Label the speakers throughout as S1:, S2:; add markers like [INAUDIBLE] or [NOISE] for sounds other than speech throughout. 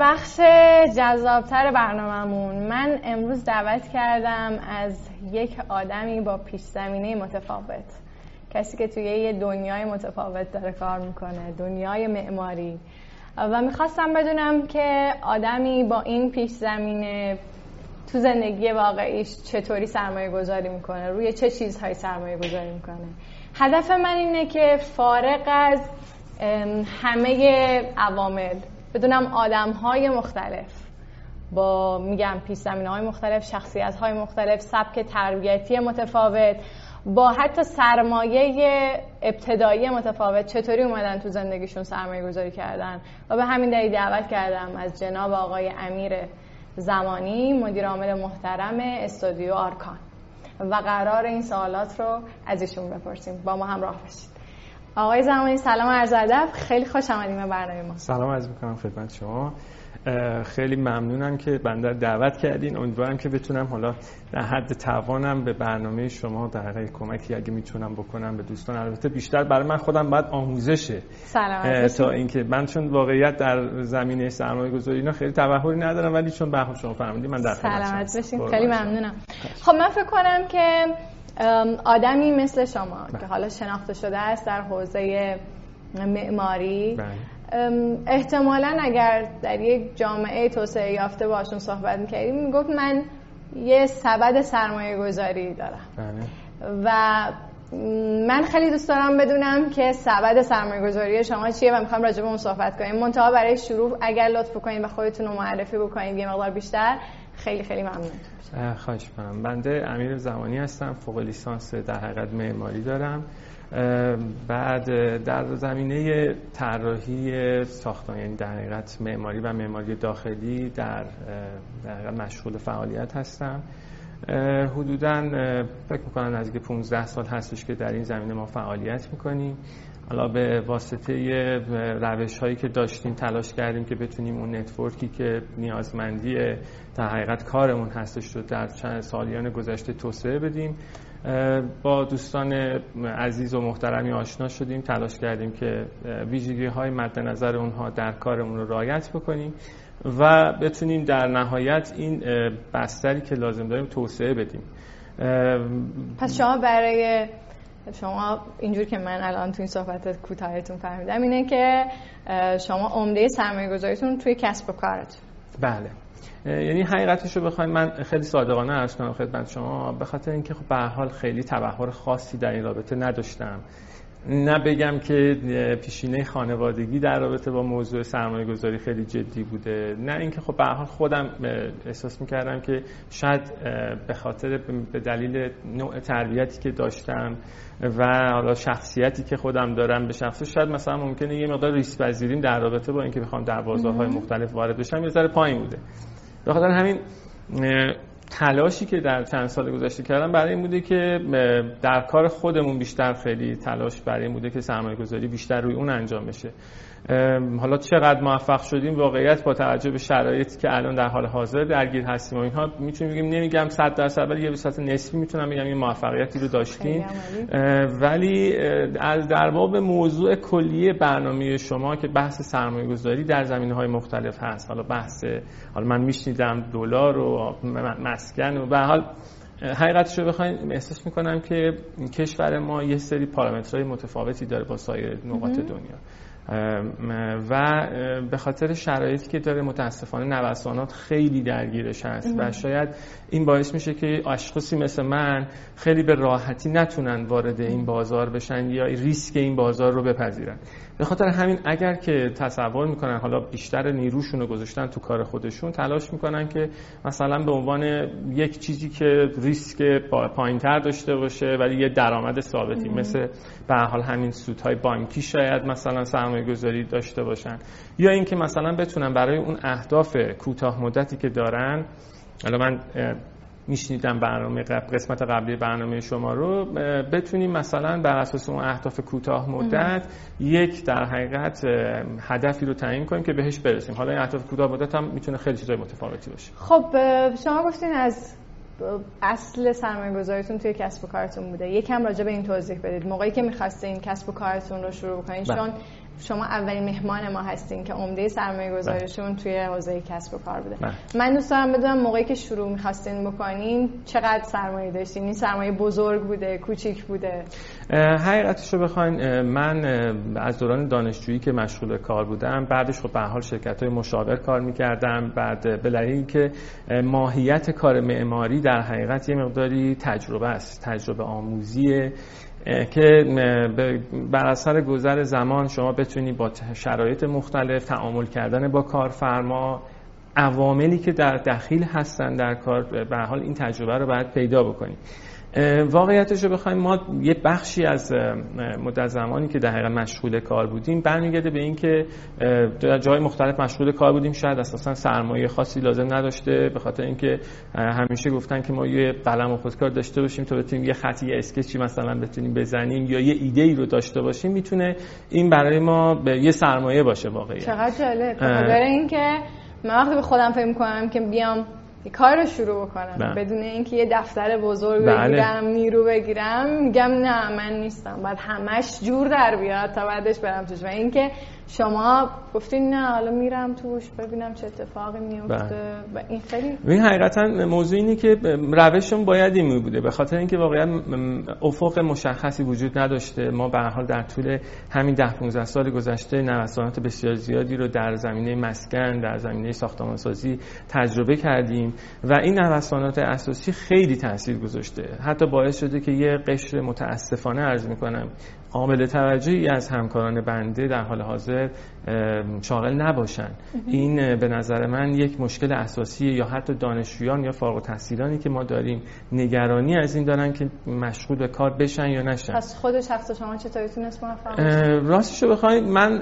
S1: بخش جذابتر برنامهمون. من امروز دعوت کردم از یک آدمی با پیش زمینه متفاوت. کسی که توی یه دنیای متفاوت داره کار می‌کنه دنیای معماری. و می‌خواستم بدونم که آدمی با این پیش زمینه تو زندگی واقعیش چطوری سرمایه گذاری می‌کنه؟ روی چه چیزهایی سرمایه گذاری می‌کنه؟ هدف من اینه که فارغ از همه عوامل بدونم آدم های مختلف. با میگم پیش زمینه های مختلف شخصیت های مختلف سبک تربیتی متفاوت با حتی سرمایه ابتدایی متفاوت چطوری اومدن تو زندگیشون سرمایه گذاری کردن. و به همین دلیل دعوت کردم از جناب آقای امیر زمانی مدیر عامل محترم استودیو آرکان. و قرار این سوالات رو از ایشون بپرسیم. با ما همراه باشید. آقای زمانی سلام عرض ادب. خیلی خوش آمدیم به برنامه ما.
S2: سلام عرض می‌کنم خدمت شما. خیلی ممنونم که بنده دعوت کردین. امیدوارم که بتونم حالا در حد توانم به برنامه شما در کمکی اگه می‌تونم بکنم به دوستان. البته بیشتر برای من خودم باید آموزشه. تا اینکه من چون واقعیت در زمینه سرمایه گذاری اینا خیلی توهری ندارم ولی چون به شما فهمیدین من در
S1: سلامت بشین خیلی ممنونم. خب من فکر کنم که آدمی مثل شما که حالا شناخته شده است در حوزه معماری. بله. احتمالا اگر در یک جامعه توسعه یافته باشون صحبت می‌کردیم می‌گفت من یه سبد سرمایه گذاری دارم. بله. و من خیلی دوست دارم بدونم که سبد سرمایه گذاری شما چیه و می‌خوام راجع به اون صحبت کنیم. منتها برای شروع اگر لطف کنید و خودتون رو معرفی بکنید یه مقدار بیشتر. خیلی خیلی ممنون.
S2: خواهش کنم بنده امیر زمانی هستم فوق لیسانس در حقیقت معماری دارم. بعد در زمینه طراحی ساختمان یعنی در حقیقت معماری و معماری داخلی در در مشغول فعالیت هستم. حدودا فکر می‌کنم نزدیک 15 سال هستش که در این زمینه ما فعالیت می‌کنیم. حالا به واسطه روش هایی که داشتیم تلاش کردیم که بتونیم اون نتورکی که نیازمندی در حقیقت کارمون هستش رو در چند سالیان گذشته توسعه بدیم. با دوستان عزیز و محترمی آشنا شدیم تلاش کردیم که ویژگی های مد نظر اونها در کارمون رو رعایت بکنیم و بتونیم در نهایت این بستری که لازم داریم توسعه بدیم.
S1: پس شما برای شما اینجور که من الان تو این صحبت کوتاهتون فهمیدم اینه که شما عمده سرمایه گذاریتون توی کسب و کارتون
S2: بله. یعنی حقیقتش رو بخوایم من خیلی صادقانه عرض کنم خدمت شما به خاطر اینکه خب به حال خیلی تبهر خاصی در این رابطه نداشتم. نه بگم که پیشینه خانوادگی در رابطه با موضوع سرمایه گذاری خیلی جدی بوده. نه اینکه خب به حال خودم احساس می‌کردم که شاید به خاطر به دلیل نوع تربیتی که داشتم و حالا شخصیتی که خودم دارم به شخص شاید مثلا ممکنه یه مقدار ریسک پذیریم در رابطه با اینکه بخوام در بازارهای مختلف وارد بشم یه ذره پایین بوده. به خاطر همین تلاشی که در چند سال گذشته کردم برای این بوده که در کار خودمون بیشتر خیلی تلاش برای این بوده که سرمایه گذاری بیشتر روی اون انجام بشه. حالا چقدر موفق شدیم واقعیت با توجه به شرایطی که الان در حال حاضر درگیر هستیم و اینها می‌تونیم بگیم نمیگم 100 درصد ولی یه به صورت نسبی می‌تونم بگم این موفقیتی رو داشتیم. ولی از در باب موضوع کلی برنامه شما که بحث سرمایه گذاری در زمینه های مختلف هست. حالا بحث حالا من میشنیدم دلار و مسکن و به حال حقیقتش رو بخوایم احساس می‌کنم که کشور ما یه سری پارامترهای متفاوتی داره با سایر نقاط دنیا. و به خاطر شرایطی که داره متاسفانه نوسانات خیلی درگیرش هست و شاید این باعث میشه که اشخاصی مثل من خیلی به راحتی نتونن وارد این بازار بشن یا ریسک این بازار رو بپذیرن. به خاطر همین اگر که تصور می‌کنن حالا بیشتر نیروشون رو گذاشتن تو کار خودشون تلاش می‌کنن که مثلا به عنوان یک چیزی که ریسک پایینتر داشته باشه ولی یه درآمد ثابتی مثل به حال همین سودهای بانکی شاید مثلا سرمایه گذاری داشته باشن. یا اینکه مثلا بتونن برای اون اهداف کوتاه مدتی که دارن حالا من میشنیدم برنامه قسمت قبلی برنامه شما رو. بتونیم مثلا بر اساس اون اهداف کوتاه مدت یک در حقیقت هدفی رو تعیین کنیم که بهش برسیم. حالا این اهداف کوتاه مدت هم می‌تونه خیلی چیزای متفاوتی باشه.
S1: خب شما گفتین از اصل سرمایه گذاریتون توی کسب و کارتون بوده. یکم راجع به این توضیح بدید. موقعی که می‌خواستین کسب و کارتون رو شروع بکنین بله. چون شما اولین مهمان ما هستین که عمده سرمایه گذارشون توی حوزه کسب و کار بوده. من دوست دارم بدونم موقعی که شروع می‌خواستین بکنین چقدر سرمایه داشتین؟ این سرمایه بزرگ بوده کوچیک بوده؟
S2: حقیقتش رو بخواین من از دوران دانشجویی که مشغول کار بودم بعدش خب به حال شرکت های مشاور کار می‌کردم. بعد به که ماهیت کار معماری در حقیقت یه مقداری تجربه است تجربه آموزیه. که بر اثر گذر زمان شما بتونید با شرایط مختلف تعامل کردن با کارفرما عواملی که در دخیل هستن در کار به حال این تجربه رو باید پیدا بکنید واقعیتش رو بخوایم ما یه بخشی از مدت زمانی که در حقیقت مشغول کار بودیم برمیگرده به اینکه در جای مختلف مشغول کار بودیم. شاید اساسا سرمایه خاصی لازم نداشته به خاطر اینکه همیشه گفتن که ما یه قلم و خودکار داشته باشیم تا بتونیم یه خطی یه اسکچی مثلا بتونیم بزنیم یا یه ایده ای رو داشته باشیم. می‌تونه این برای ما به یه سرمایه باشه واقعا
S1: چقدر جالب. اینکه من وقتی به خودم فکر می‌کنم که بیام کار رو شروع بکنم بله. بدون اینکه یه دفتر بزرگ بله. بگیرم نیرو بگیرم میگم نه من نیستم باید همش جور در بیاد تا بعدش برم توش و اینکه شما گفتین نه حالا میرم توش ببینم چه اتفاقی میفته. بله. و این خیلی
S2: این حقیقتا موضوع اینه که روشم باید این بوده. به خاطر اینکه واقعا افق مشخصی وجود نداشته. ما به حال در طول همین 10 15 سال گذشته نوسانات بسیار زیادی رو در زمینه مسکن در زمینه ساختمانسازی تجربه کردیم و این نوسانات اساسی خیلی تاثیر گذاشته. حتی باعث شده که یه قشر متاسفانه عرض می‌کنم. قابل توجهی از همکاران بنده در حال حاضر شاغل نباشن این به نظر من یک مشکل اساسی یا حتی دانشجویان یا فارغ التحصیلانی که ما داریم نگرانی از این دارن که مشغول به کار بشن یا نشن.
S1: پس خود شخص شما چطوری تونست موفق
S2: راستش رو بخواید من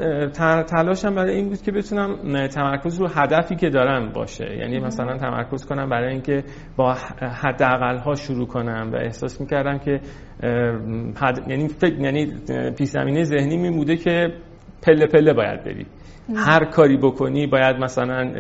S2: تلاشم برای این بود که بتونم تمرکز رو هدفی که دارم باشه. یعنی مثلا تمرکز کنم برای اینکه با حداقل ها شروع کنم و احساس می‌کردم که یعنی فکر یعنی پیش زمینه ذهنی می بوده که پله پله باید بری هر کاری بکنی باید مثلا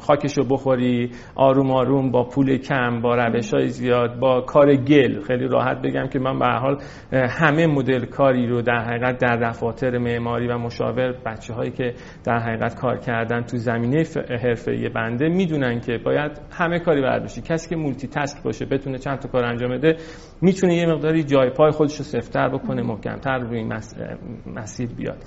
S2: خاکشو بخوری آروم آروم با پول کم با روش های زیاد با کار گل. خیلی راحت بگم که من به حال همه مدل کاری رو در حقیقت در دفاتر معماری و مشاور بچه هایی که در حقیقت کار کردن تو زمینه حرفه بنده می‌دونن که باید همه کاری بشی کسی که مولتی تسک باشه بتونه چند تا کار انجام بده می‌تونه یه مقداری جای پای خودش رو سفتر بکنه محکمتر روی مسیر بیاد.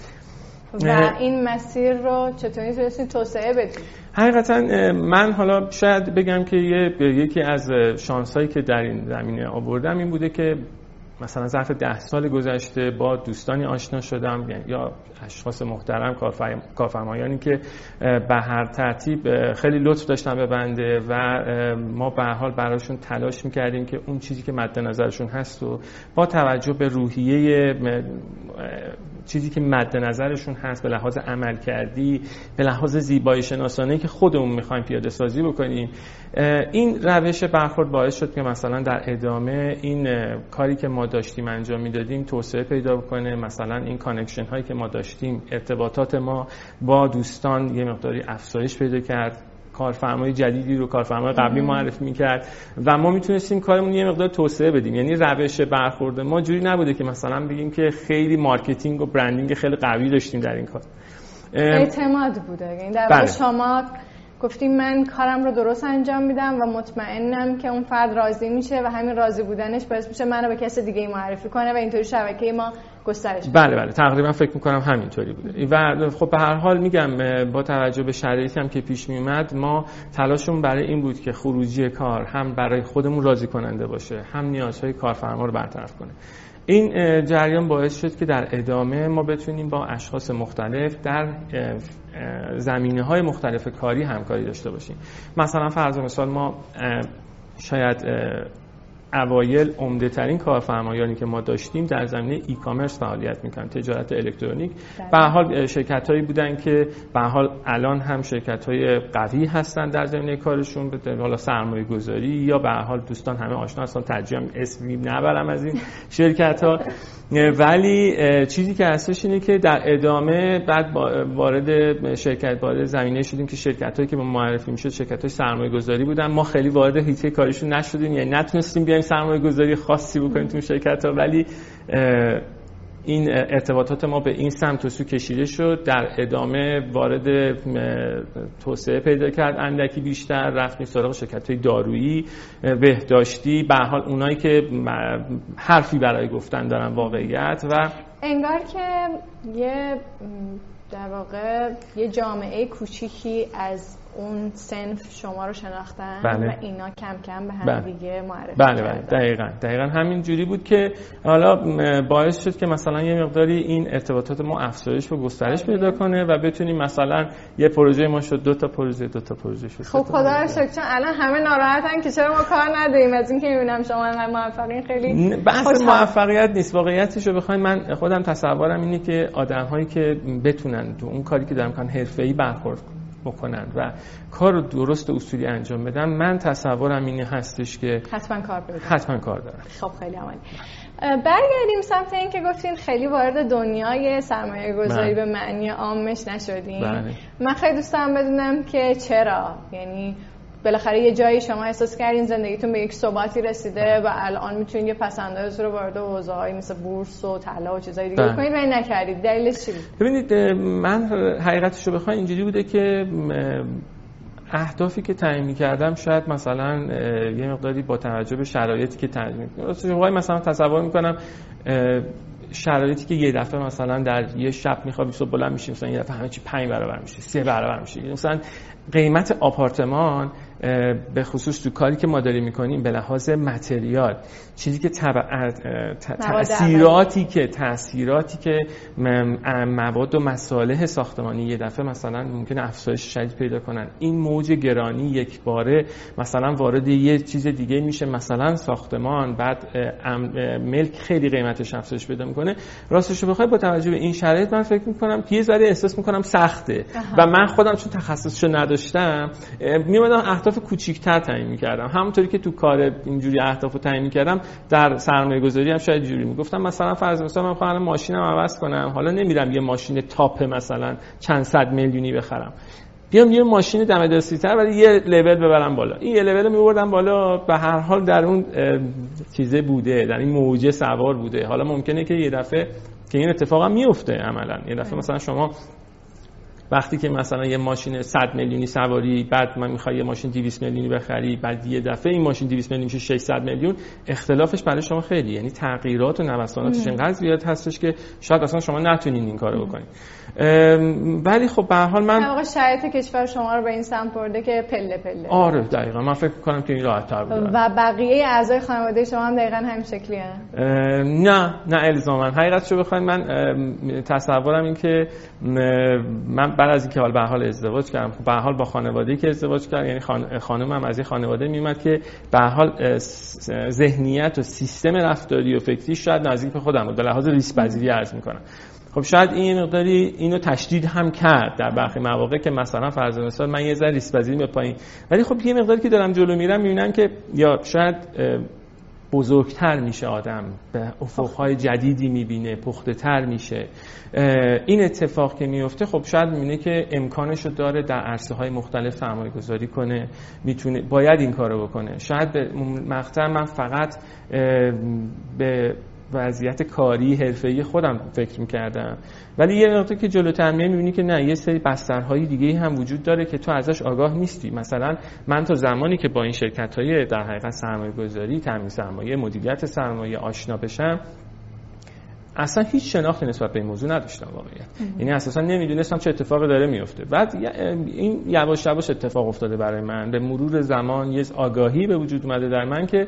S1: و این مسیر رو چطوری تونستید توسعه بدید
S2: حقیقتا من حالا شاید بگم که یکی از شانسایی که در این زمینه آوردم این بوده که مثلا ظرف ده سال گذشته با دوستانی آشنا شدم یا اشخاص محترم کارفرمایانی که به هر ترتیب خیلی لطف داشتن به بنده و ما به حال براشون تلاش می‌کردیم که اون چیزی که مد نظرشون هست و با توجه به روحیه چیزی که مد نظرشون هست به لحاظ عمل کردی به لحاظ زیبایی شناسانه که خودمون می‌خوایم پیاده سازی بکنیم. این روش برخورد باعث شد که مثلا در ادامه این کاری که ما داشتیم انجام می‌دادیم توسعه پیدا بکنه. مثلا این connection هایی که ما داشتیم ارتباطات ما با دوستان یه مقداری افزایش پیدا کرد. کارفرمای جدیدی رو کارفرمای قبلی معرفی می‌کرد. و ما می‌تونستیم کارمون یه مقدار توسعه بدیم. یعنی روش برخورد ما جوری نبوده که مثلا بگیم که خیلی marketing و branding خیلی قوی داشتیم در این کار.
S1: اعتماد بوده. یعنی در بله. شما گفتیم من کارم رو درست انجام میدم و مطمئنم که اون فرد راضی میشه و همین راضی بودنش باعث میشه منو به کس دیگه معرفی کنه و اینطوری شبکه ما گسترش
S2: بله بله. تقریبا فکر می‌کنم همینطوری بوده. و خب به هر حال میگم با توجه به شرایطی هم که پیش میومد ما تلاشمون برای این بود که خروجی کار هم برای خودمون راضی کننده باشه هم نیازهای کارفرما رو برطرف کنه. این جریان باعث شد که در ادامه ما بتونیم با اشخاص مختلف در زمینه های مختلف کاری همکاری داشته باشیم. مثلا فرض مثال ما شاید اوایل عمده ترین کارفرمایانی که ما داشتیم در زمینه ای کامرس فعالیت می‌کنن تجارت الکترونیک. به حال شرکت هایی بودن که به حال الان هم شرکت های قوی هستن در زمینه کارشون به حالا سرمایه گذاری یا به حال دوستان همه آشنا هستن ترجیح اسمی نبرم از این [LAUGHS] شرکت ها ولی چیزی که هستش اینه که در ادامه بعد وارد شرکت وارد زمینه شدیم که شرکت هایی که ما معرفی می‌شد شرکت های سرمایه گذاری بودن. ما خیلی وارد هیته کاریشون نشدیم یعنی نتونستیم بیایم سرمایه گذاری خاصی بکنیم تو شرکت ها. ولی این ارتباطات ما به این سمت سو کشیده شد. در ادامه وارد توسعه پیدا کرد اندکی بیشتر رفتیم سراغ شرکت های دارویی بهداشتی. به حال اونایی که حرفی برای گفتن دارن واقعیت و
S1: انگار که یه در واقع یه جامعه کوچیکی از اون سنف شما رو شناختن بله. و اینا کم کم به هم بله. دیگه معرفی
S2: بله بله. دقیقا. دقیقا همین جوری بود که حالا باعث شد که مثلا یه مقداری این ارتباطات ما افزایش و گسترش بله. پیدا کنه و بتونیم مثلا یه پروژه ما شد دو تا پروژه دو تا پروژه شد.
S1: خب خدا رو شکر. چون الان همه ناراحتن که چرا ما کار نداریم؟ از اینکه می‌بینم شما انقدر موفقین. خیلی
S2: بحث موفقیت نیست. واقعیتش رو بخواید من خودم تصورم اینه که آدم هایی که بتونن تو اون کاری که دارن کار حرفه‌ای برخورد بکنند و کار درست اصولی انجام بدن. من تصورم اینه هستش که
S1: حتما کار بدن
S2: حتما کار دارن.
S1: خب خیلی عمالی برگردیم سمت این که گفتین خیلی وارد دنیای سرمایه گذاری بله. به معنی عامش نشدیم بله. من خیلی دوست دارم بدونم که چرا. یعنی بالاخره یه جایی شما احساس کردین زندگیتون به یک ثباتی رسیده و الان می‌تونید یه پسنداز رو وارد حوزه‌های مثل بورس و طلا و چیزای دیگه بله. کنید و نکردید. دلیلش چی بود؟
S2: ببینید من حقیقتش رو بخوام اینجوری بوده که اهدافی که تعیین کردم شاید مثلا یه مقداری با توجه به شرایطی که تعیین کردم مثلا تصور می‌کنم شرایطی که یه دفعه مثلا در یه شب میخوابی صبح بلند میشی مثلا یه دفعه همه چی 5 برابر میشه سه برابر میشه. مثلا قیمت آپارتمان به خصوص تو کاری که ما داریم می‌کنیم به لحاظ متریال چیزی که تاثیراتی که تاثیراتی که مواد و مصالح ساختمانی یه دفعه مثلا ممکن افزایش شدید پیدا کنن. این موج گرانی یک باره مثلا وارد یه چیز دیگه میشه. مثلا ساختمان بعد ملک خیلی قیمتش افزایش پیدا می‌کنه. راستش رو بخوای با توجه به این شرایط من فکر می‌کنم که یه ذره احساس می‌کنم سخته. و من خودم چون تخصصشو نداشتم میومدم اهداف کوچیک‌تر تعیین می‌کردم. همونطوری که تو کار اینجوری اهداف رو تعیین می‌کردم در سرمایه گذاری هم شاید جوری می‌گفتم. مثلا فرض مثلا من خواهم ماشینم عوض کنم. حالا نمیرم یه ماشین تاپ مثلا چند صد میلیونی بخرم. بیام یه ماشین دم ولی یه لول ببرم بالا. این یه لول میبردم بالا به هر حال در اون چیزه بوده در این موجه سوار بوده. حالا ممکنه که یه دفعه که این اتفاق هم میفته عملا. یه دفعه مثلا شما وقتی که مثلا یه ماشین 100 میلیونی سواری بعد من می‌خوای یه ماشین 200 میلیونی بخری بعد یه دفعه این ماشین 200 میلیون میشه 600 میلیون اختلافش برای شما خیلی یعنی تغییرات و نوساناتش انقدر زیاد هستش که شاید اصلا شما نتونین این کارو بکنید ولی خب به هر حال من
S1: واقعا شرایط کشور شما رو به این سمت برده که پله پله.
S2: آره دقیقا. من فکر کنم که این راحت تر بود.
S1: و بقیه اعضای خانواده شما هم دقیقا همین شکلی
S2: نه نه الزاما. حقیقتشو بخواید من تصورم این که من بعد از اینکه حال به حال ازدواج کردم خب به حال با خانواده‌ای که ازدواج کردم یعنی خانم هم از این خانواده میومد که به حال ذهنیت و سیستم رفتاری و فکری شاید نزدیک به خودم بود. به لحاظ ریسک پذیری عرض می‌کنم. خب شاید این مقداری اینو تشدید هم کرد در برخی مواقع که مثلا فرض مثال من یه ذره ریسک پذیری پایین. ولی خب یه مقداری که دارم جلو میرم می‌بینم که یا شاید بزرگتر میشه آدم. به افقهای جدیدی می‌بینه پخته تر میشه این اتفاق که میفته خب شاید می‌بینه که امکانش رو داره در عرصه های مختلف سرمایه گذاری کنه می‌تونه باید این کارو بکنه. شاید به مقطع من فقط به وضعیت کاری حرفه‌ای خودم فکر می‌کردم. ولی یه نقطه که جلوتر میای می‌بینی که نه یه سری بسترهای دیگه هم وجود داره که تو ازش آگاه نیستی. مثلا من تا زمانی که با این شرکت های در حقیقت سرمایه گذاری تامین سرمایه مدیریت سرمایه آشنا بشم اصلا هیچ شناختی نسبت به این موضوع نداشتم واقعیت یعنی اساسا نمی‌دونستم چه اتفاقی داره میفته بعد این یواش یواش اتفاق افتاده برای من. به مرور زمان یه آگاهی به وجود اومده در من که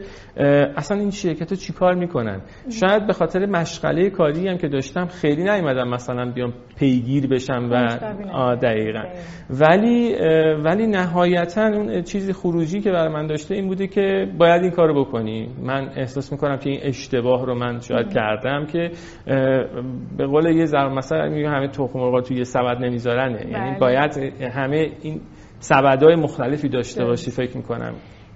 S2: اصلا این شرکت چیکار می‌کنن؟ شاید به خاطر مشغله کاری هم که داشتم خیلی نیومدم مثلا بیام پیگیر بشم و دقیقا. ولی ولی نهایتا اون چیزی خروجی که برای من داشته این بوده که باید این کارو بکنی. من احساس می‌کنم که این اشتباه رو من شاید کردم که به قول یه ضرب مثلا میگه همه تخم مرغ توی یه سبد نمیذارنه یعنی بله. باید همه این سبدهای مختلفی داشته باشی فکر می‌کنم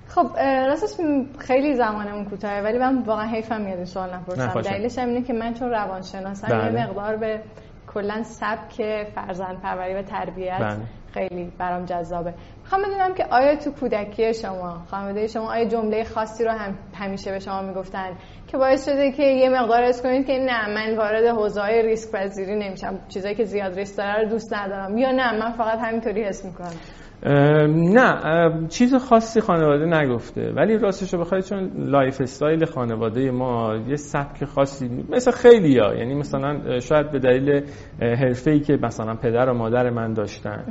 S1: خب راستش خیلی زمانمون کوتاهه ولی من واقعا حیفم میاد این سوال نپرسم دلیلش اینه که من چون روانشناسم یه بله. مقدار به کلا سبک فرزند پروری و تربیت بله. خیلی برام جذابه. می‌خوام بدونم که آیا تو کودکی شما خانواده شما آیا جمله خاصی رو هم همیشه به شما می‌گفتن که باعث شده که یه مقدار حس کنید که نه من وارد حوزه ریسک پذیری نمیشم چیزایی که زیاد ریسک داره رو دوست ندارم یا نه من فقط همینطوری حس می‌کنم؟
S2: نه چیز خاصی خانواده نگفته. ولی راستش رو بخواید چون lifestyle خانواده ما یه سبک خاصی مثل خیلی ها یعنی مثلا شاید به دلیل حرفه ای که مثلا پدر و مادر من داشتن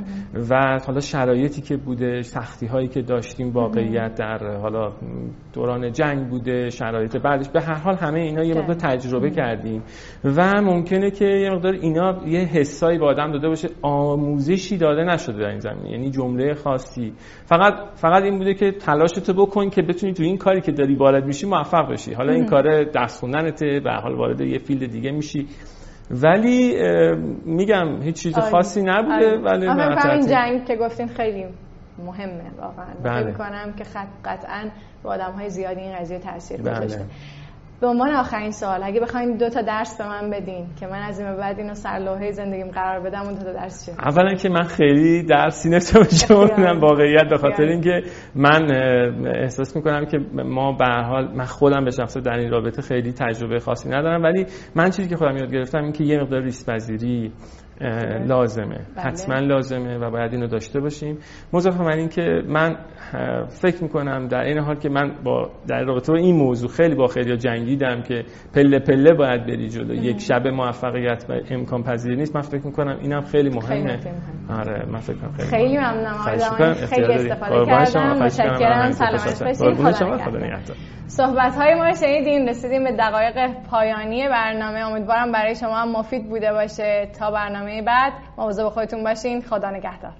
S2: و حالا شرایطی که بوده سختی هایی که داشتیم واقعیت در حالا دوران جنگ بوده شرایط بعدش. به هر حال همه اینا یه مقدار تجربه کردیم. و ممکنه که یه مقدار اینا یه حسایی به آدم داده باشه. آموزشی داده نشده در این زمین یعنی جمله خاصی. فقط فقط این بوده که تلاشتو بکن که بتونی تو این کاری که داری وارد میشی موفق بشی. حالا این کار دست خوندنته به حال وارد یه فیلد دیگه میشی. ولی میگم هیچ چیز خاصی نبوده ولی
S1: این جنگ که گفتین خیلی مهمه واقعا. بله. فکر کنم که خط قطعا به آدم های زیادی این قضیه تاثیر گذاشته. بله. به عنوان آخرین سوال اگه بخواید دو تا درس به من بدین که من از این بعد اینو سر لوحه زندگیم قرار بدم اون دو تا درس چیه
S2: اولا که من خیلی درسی نمی‌تونم واقعیت به خاطر اینکه من احساس می‌کنم که ما به حال من خودم به شخصه در این رابطه خیلی تجربه خاصی ندارم ولی من چیزی که خودم یاد گرفتم این که یه مقدار ریسک پذیری لازمه. بله. حتما لازمه و باید اینو داشته باشیم. مضافه من این که من فکر می‌کنم در این حال که من با در رابطه با این موضوع خیلی با خیلی جنگیدم که پله پله باید بری جلو. یک شب موفقیت و امکان پذیر نیست. من فکر می‌کنم اینم خیلی مهمه. آره من فکر کنم
S1: خیلی خیلی ممنونم خیلی استفاده کردم. متشکرم. سلامت باشید صحبت های ما شنیدین. رسیدیم به دقایق پایانی برنامه. امیدوارم برای شما هم مفید بوده باشه. تا برنامه بعد مواظب خودتون باشین. خدا نگهدار.